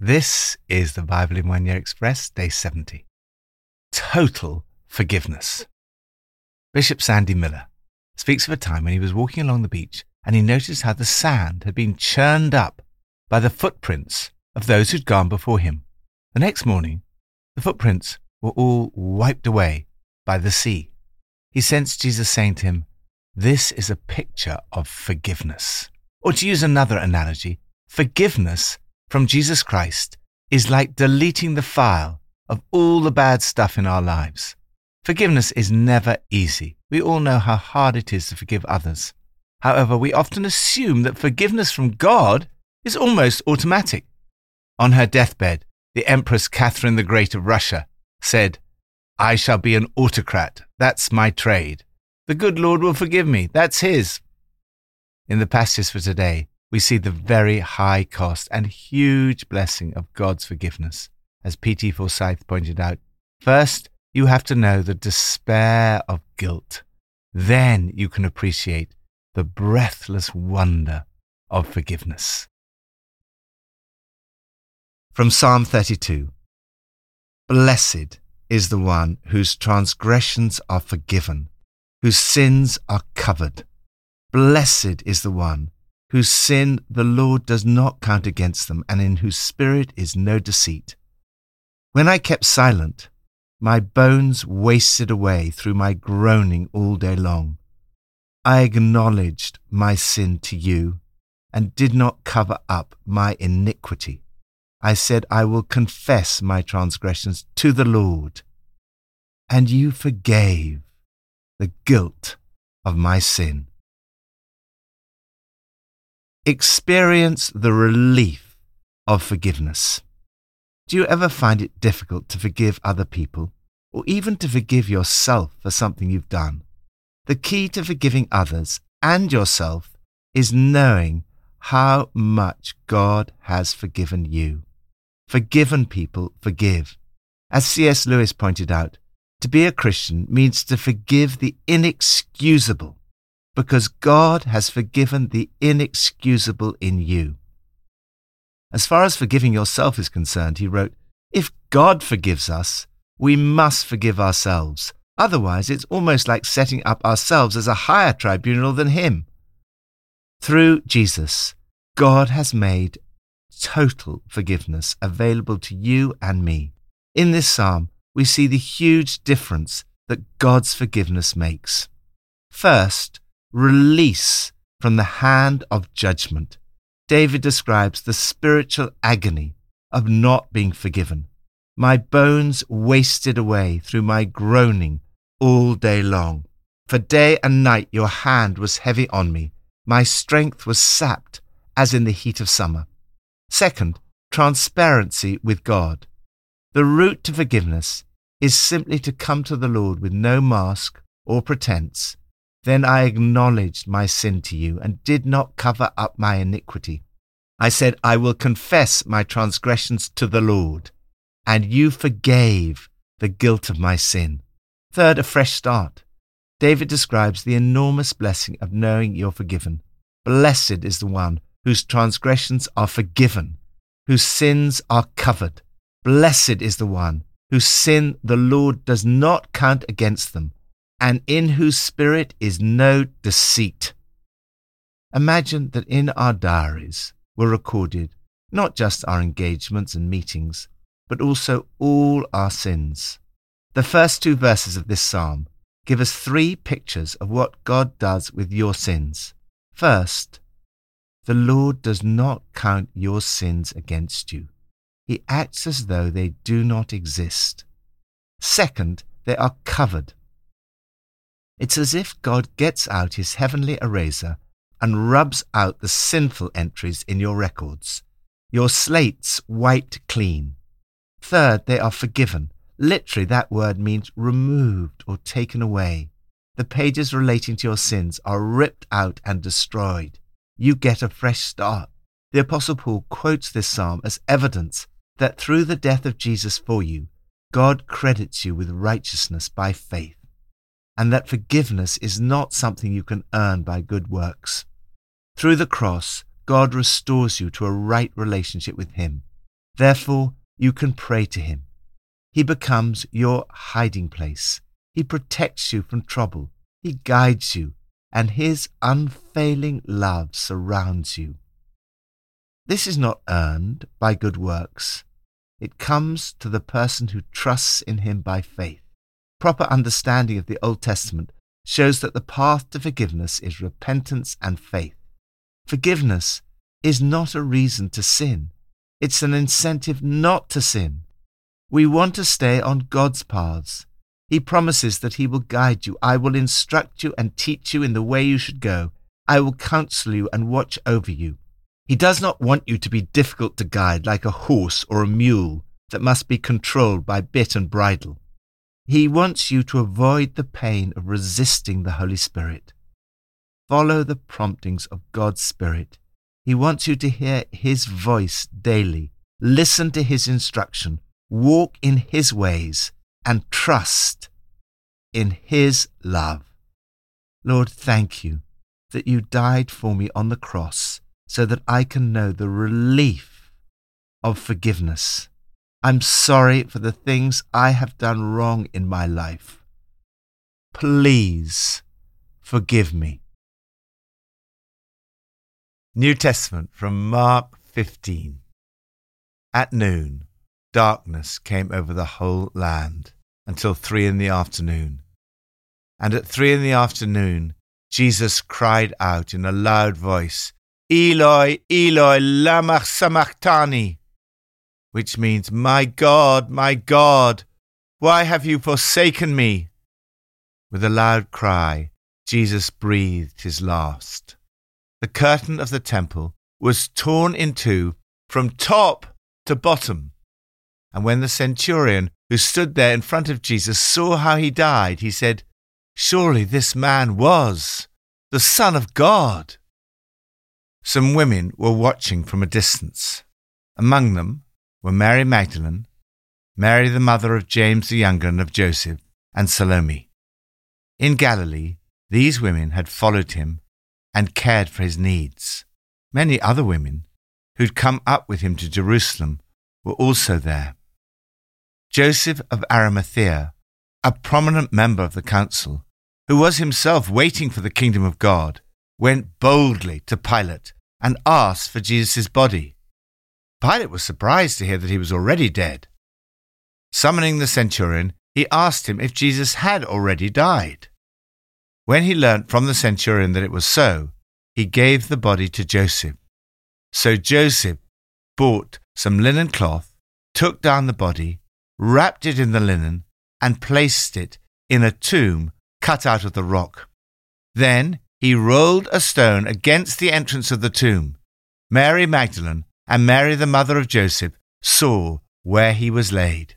This is the Bible in One Year Express, day 70. Total forgiveness. Bishop Sandy Miller speaks of a time when he was walking along the beach and he noticed how the sand had been churned up by the footprints of those who'd gone before him. The next morning, the footprints were all wiped away by the sea. He sensed Jesus saying to him, This is a picture of forgiveness. Or to use another analogy, forgiveness from Jesus Christ is like deleting the file of all the bad stuff in our lives. Forgiveness is never easy. We all know how hard it is to forgive others. However, we often assume that forgiveness from God is almost automatic. On her deathbed, the Empress Catherine the Great of Russia said, I shall be an autocrat. That's my trade. The good Lord will forgive me. That's His. In the passage for today, we see the very high cost and huge blessing of God's forgiveness. As P.T. Forsyth pointed out, first you have to know the despair of guilt. Then you can appreciate the breathless wonder of forgiveness. From Psalm 32 Blessed is the one whose transgressions are forgiven, whose sins are covered. Blessed is the one whose sin the Lord does not count against them, and in whose spirit is no deceit. When I kept silent, my bones wasted away through my groaning all day long. I acknowledged my sin to you and did not cover up my iniquity. I said, I will confess my transgressions to the Lord. And you forgave the guilt of my sin. Experience the relief of forgiveness. Do you ever find it difficult to forgive other people, or even to forgive yourself for something you've done? The key to forgiving others and yourself is knowing how much God has forgiven you. Forgiven people forgive. As C.S. Lewis pointed out, to be a Christian means to forgive the inexcusable because God has forgiven the inexcusable in you. As far as forgiving yourself is concerned, he wrote, If God forgives us, we must forgive ourselves. Otherwise, it's almost like setting up ourselves as a higher tribunal than Him. Through Jesus, God has made total forgiveness available to you and me. In this psalm, we see the huge difference that God's forgiveness makes. First, release from the hand of judgment. David describes the spiritual agony of not being forgiven. My bones wasted away through my groaning all day long. For day and night your hand was heavy on me. My strength was sapped as in the heat of summer. Second, transparency with God. The route to forgiveness is simply to come to the Lord with no mask or pretense then I acknowledged my sin to you and did not cover up my iniquity. I said, I will confess my transgressions to the Lord, and you forgave the guilt of my sin. Third, a fresh start. David describes the enormous blessing of knowing you're forgiven. Blessed is the one whose transgressions are forgiven, whose sins are covered. Blessed is the one whose sin the Lord does not count against them and in whose spirit is no deceit. Imagine that in our diaries were recorded not just our engagements and meetings, but also all our sins. The first two verses of this psalm give us three pictures of what God does with your sins. First, the Lord does not count your sins against you. He acts as though they do not exist. Second, they are covered it's as if God gets out his heavenly eraser and rubs out the sinful entries in your records. Your slates wiped clean. Third, they are forgiven. Literally, that word means removed or taken away. The pages relating to your sins are ripped out and destroyed. You get a fresh start. The Apostle Paul quotes this psalm as evidence that through the death of Jesus for you, God credits you with righteousness by faith and that forgiveness is not something you can earn by good works. Through the cross, God restores you to a right relationship with Him. Therefore, you can pray to him. He becomes your hiding place. He protects you from trouble. He guides you, and his unfailing love surrounds you. This is not earned by good works. It comes to the person who trusts in him by faith. Proper understanding of the Old Testament shows that the path to forgiveness is repentance and faith. Forgiveness is not a reason to sin. It's an incentive not to sin. We want to stay on God's paths. He promises that He will guide you. I will instruct you and teach you in the way you should go. I will counsel you and watch over you. He does not want you to be difficult to guide like a horse or a mule that must be controlled by bit and bridle. He wants you to avoid the pain of resisting the Holy Spirit. Follow the promptings of God's Spirit. He wants you to hear His voice daily, listen to His instruction, walk in His ways, and trust in His love. Lord, thank you that you died for me on the cross so that I can know the relief of forgiveness. I'm sorry for the things I have done wrong in my life. Please forgive me. New Testament from Mark 15. At noon, darkness came over the whole land until three in the afternoon. And at three in the afternoon, Jesus cried out in a loud voice, Eloi, Eloi, lama sabachthani, which means, My God, my God, why have you forsaken me? With a loud cry, Jesus breathed his last. The curtain of the temple was torn in two from top to bottom. And when the centurion who stood there in front of Jesus saw how he died, he said, Surely this man was the Son of God. Some women were watching from a distance. Among them were Mary Magdalene, Mary the mother of James the younger and of Joseph, and Salome. In Galilee, these women had followed him and cared for his needs. Many other women who'd come up with him to Jerusalem were also there. Joseph of Arimathea, a prominent member of the council, who was himself waiting for the kingdom of God, went boldly to Pilate and asked for Jesus' body. Pilate was surprised to hear that he was already dead. Summoning the centurion, he asked him if Jesus had already died. When he learnt from the centurion that it was so, he gave the body to Joseph. So Joseph bought some linen cloth, took down the body, wrapped it in the linen, and placed it in a tomb cut out of the rock. Then he rolled a stone against the entrance of the tomb. Mary Magdalene and Mary, the mother of Joseph, saw where he was laid.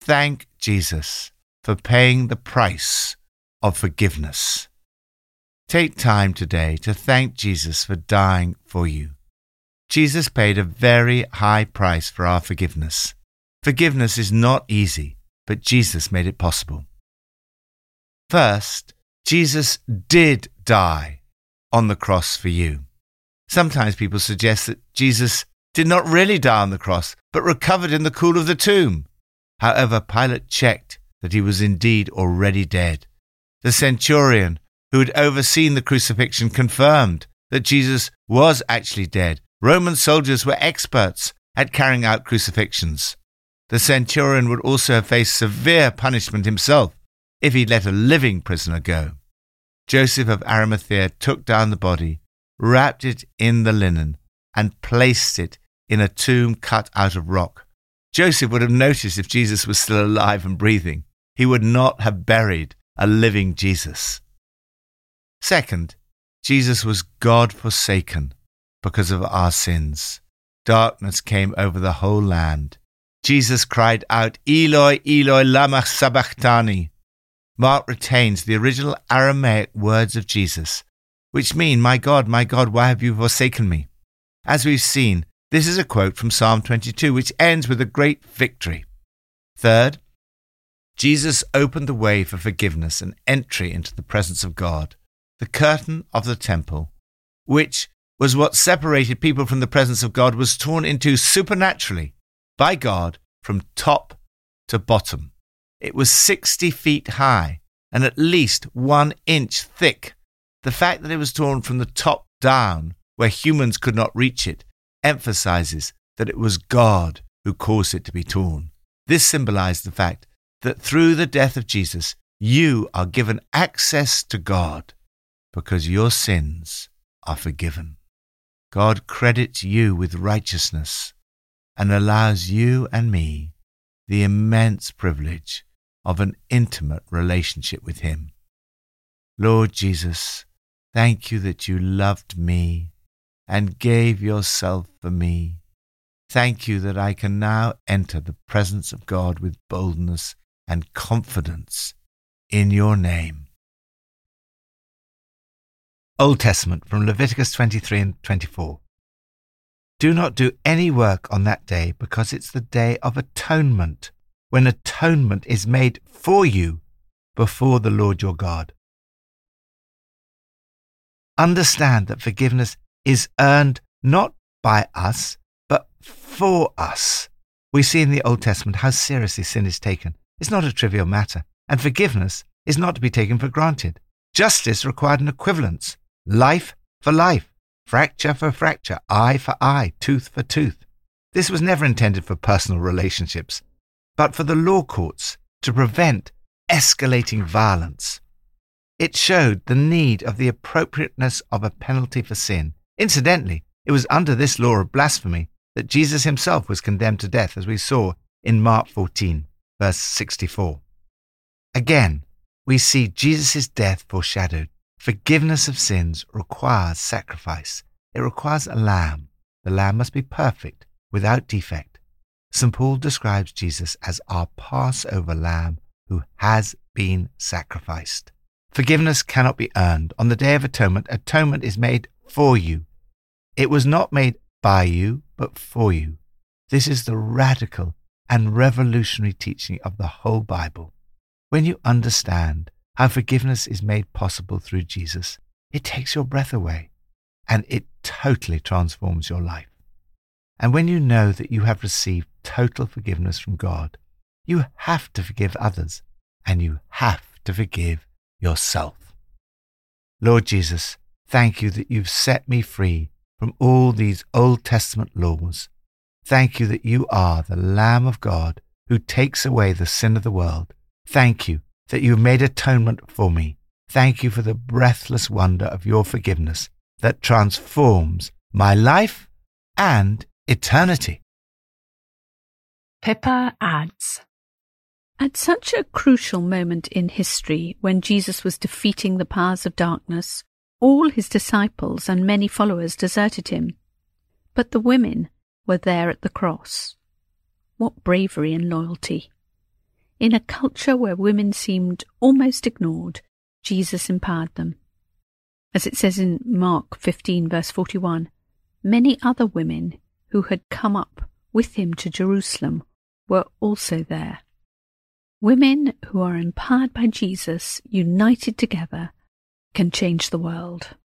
Thank Jesus for paying the price of forgiveness. Take time today to thank Jesus for dying for you. Jesus paid a very high price for our forgiveness. Forgiveness is not easy, but Jesus made it possible. First, Jesus did die on the cross for you. Sometimes people suggest that Jesus did not really die on the cross, but recovered in the cool of the tomb. However, Pilate checked that he was indeed already dead. The centurion who had overseen the crucifixion confirmed that Jesus was actually dead. Roman soldiers were experts at carrying out crucifixions. The centurion would also have faced severe punishment himself if he'd let a living prisoner go. Joseph of Arimathea took down the body wrapped it in the linen, and placed it in a tomb cut out of rock. Joseph would have noticed if Jesus was still alive and breathing. He would not have buried a living Jesus. Second, Jesus was God forsaken because of our sins. Darkness came over the whole land. Jesus cried out, Eloi, Eloi, lama sabachthani. Mark retains the original Aramaic words of Jesus which mean, My God, my God, why have you forsaken me? As we've seen, this is a quote from Psalm 22, which ends with a great victory. Third, Jesus opened the way for forgiveness and entry into the presence of God. The curtain of the temple, which was what separated people from the presence of God was torn into supernaturally by God from top to bottom. It was 60 feet high and at least one inch thick. The fact that it was torn from the top down, where humans could not reach it, emphasizes that it was God who caused it to be torn. This symbolized the fact that through the death of Jesus, you are given access to God because your sins are forgiven. God credits you with righteousness and allows you and me the immense privilege of an intimate relationship with Him. Lord Jesus, thank you that you loved me and gave yourself for me. Thank you that I can now enter the presence of God with boldness and confidence in your name. Old Testament from Leviticus 23 and 24. Do not do any work on that day because it's the day of atonement, when atonement is made for you before the Lord your God. Understand that forgiveness is earned not by us, but for us. We see in the Old Testament how seriously sin is taken. It's not a trivial matter, and forgiveness is not to be taken for granted. Justice required an equivalence. Life for life, fracture for fracture, eye for eye, tooth for tooth. This was never intended for personal relationships, but for the law courts to prevent escalating violence. It showed the need of the appropriateness of a penalty for sin. Incidentally, it was under this law of blasphemy that Jesus himself was condemned to death, as we saw in Mark 14, verse 64. Again, we see Jesus' death foreshadowed. Forgiveness of sins requires sacrifice. It requires a lamb. The lamb must be perfect, without defect. St. Paul describes Jesus as our Passover lamb who has been sacrificed. Forgiveness cannot be earned. On the Day of Atonement, atonement is made for you. It was not made by you, but for you. This is the radical and revolutionary teaching of the whole Bible. When you understand how forgiveness is made possible through Jesus, it takes your breath away and it totally transforms your life. And when you know that you have received total forgiveness from God, you have to forgive others and you have to forgive yourself. Lord Jesus, thank you that you've set me free from all these Old Testament laws. Thank you that you are the Lamb of God who takes away the sin of the world. Thank you that you have made atonement for me. Thank you for the breathless wonder of your forgiveness that transforms my life and eternity. Pippa adds At such a crucial moment in history when Jesus was defeating the powers of darkness, all his disciples and many followers deserted him. But the women were there at the cross. What bravery and loyalty! In a culture where women seemed almost ignored, Jesus empowered them. As it says in Mark 15, verse 41, many other women who had come up with him to Jerusalem were also there. Women who are empowered by Jesus, united together, can change the world.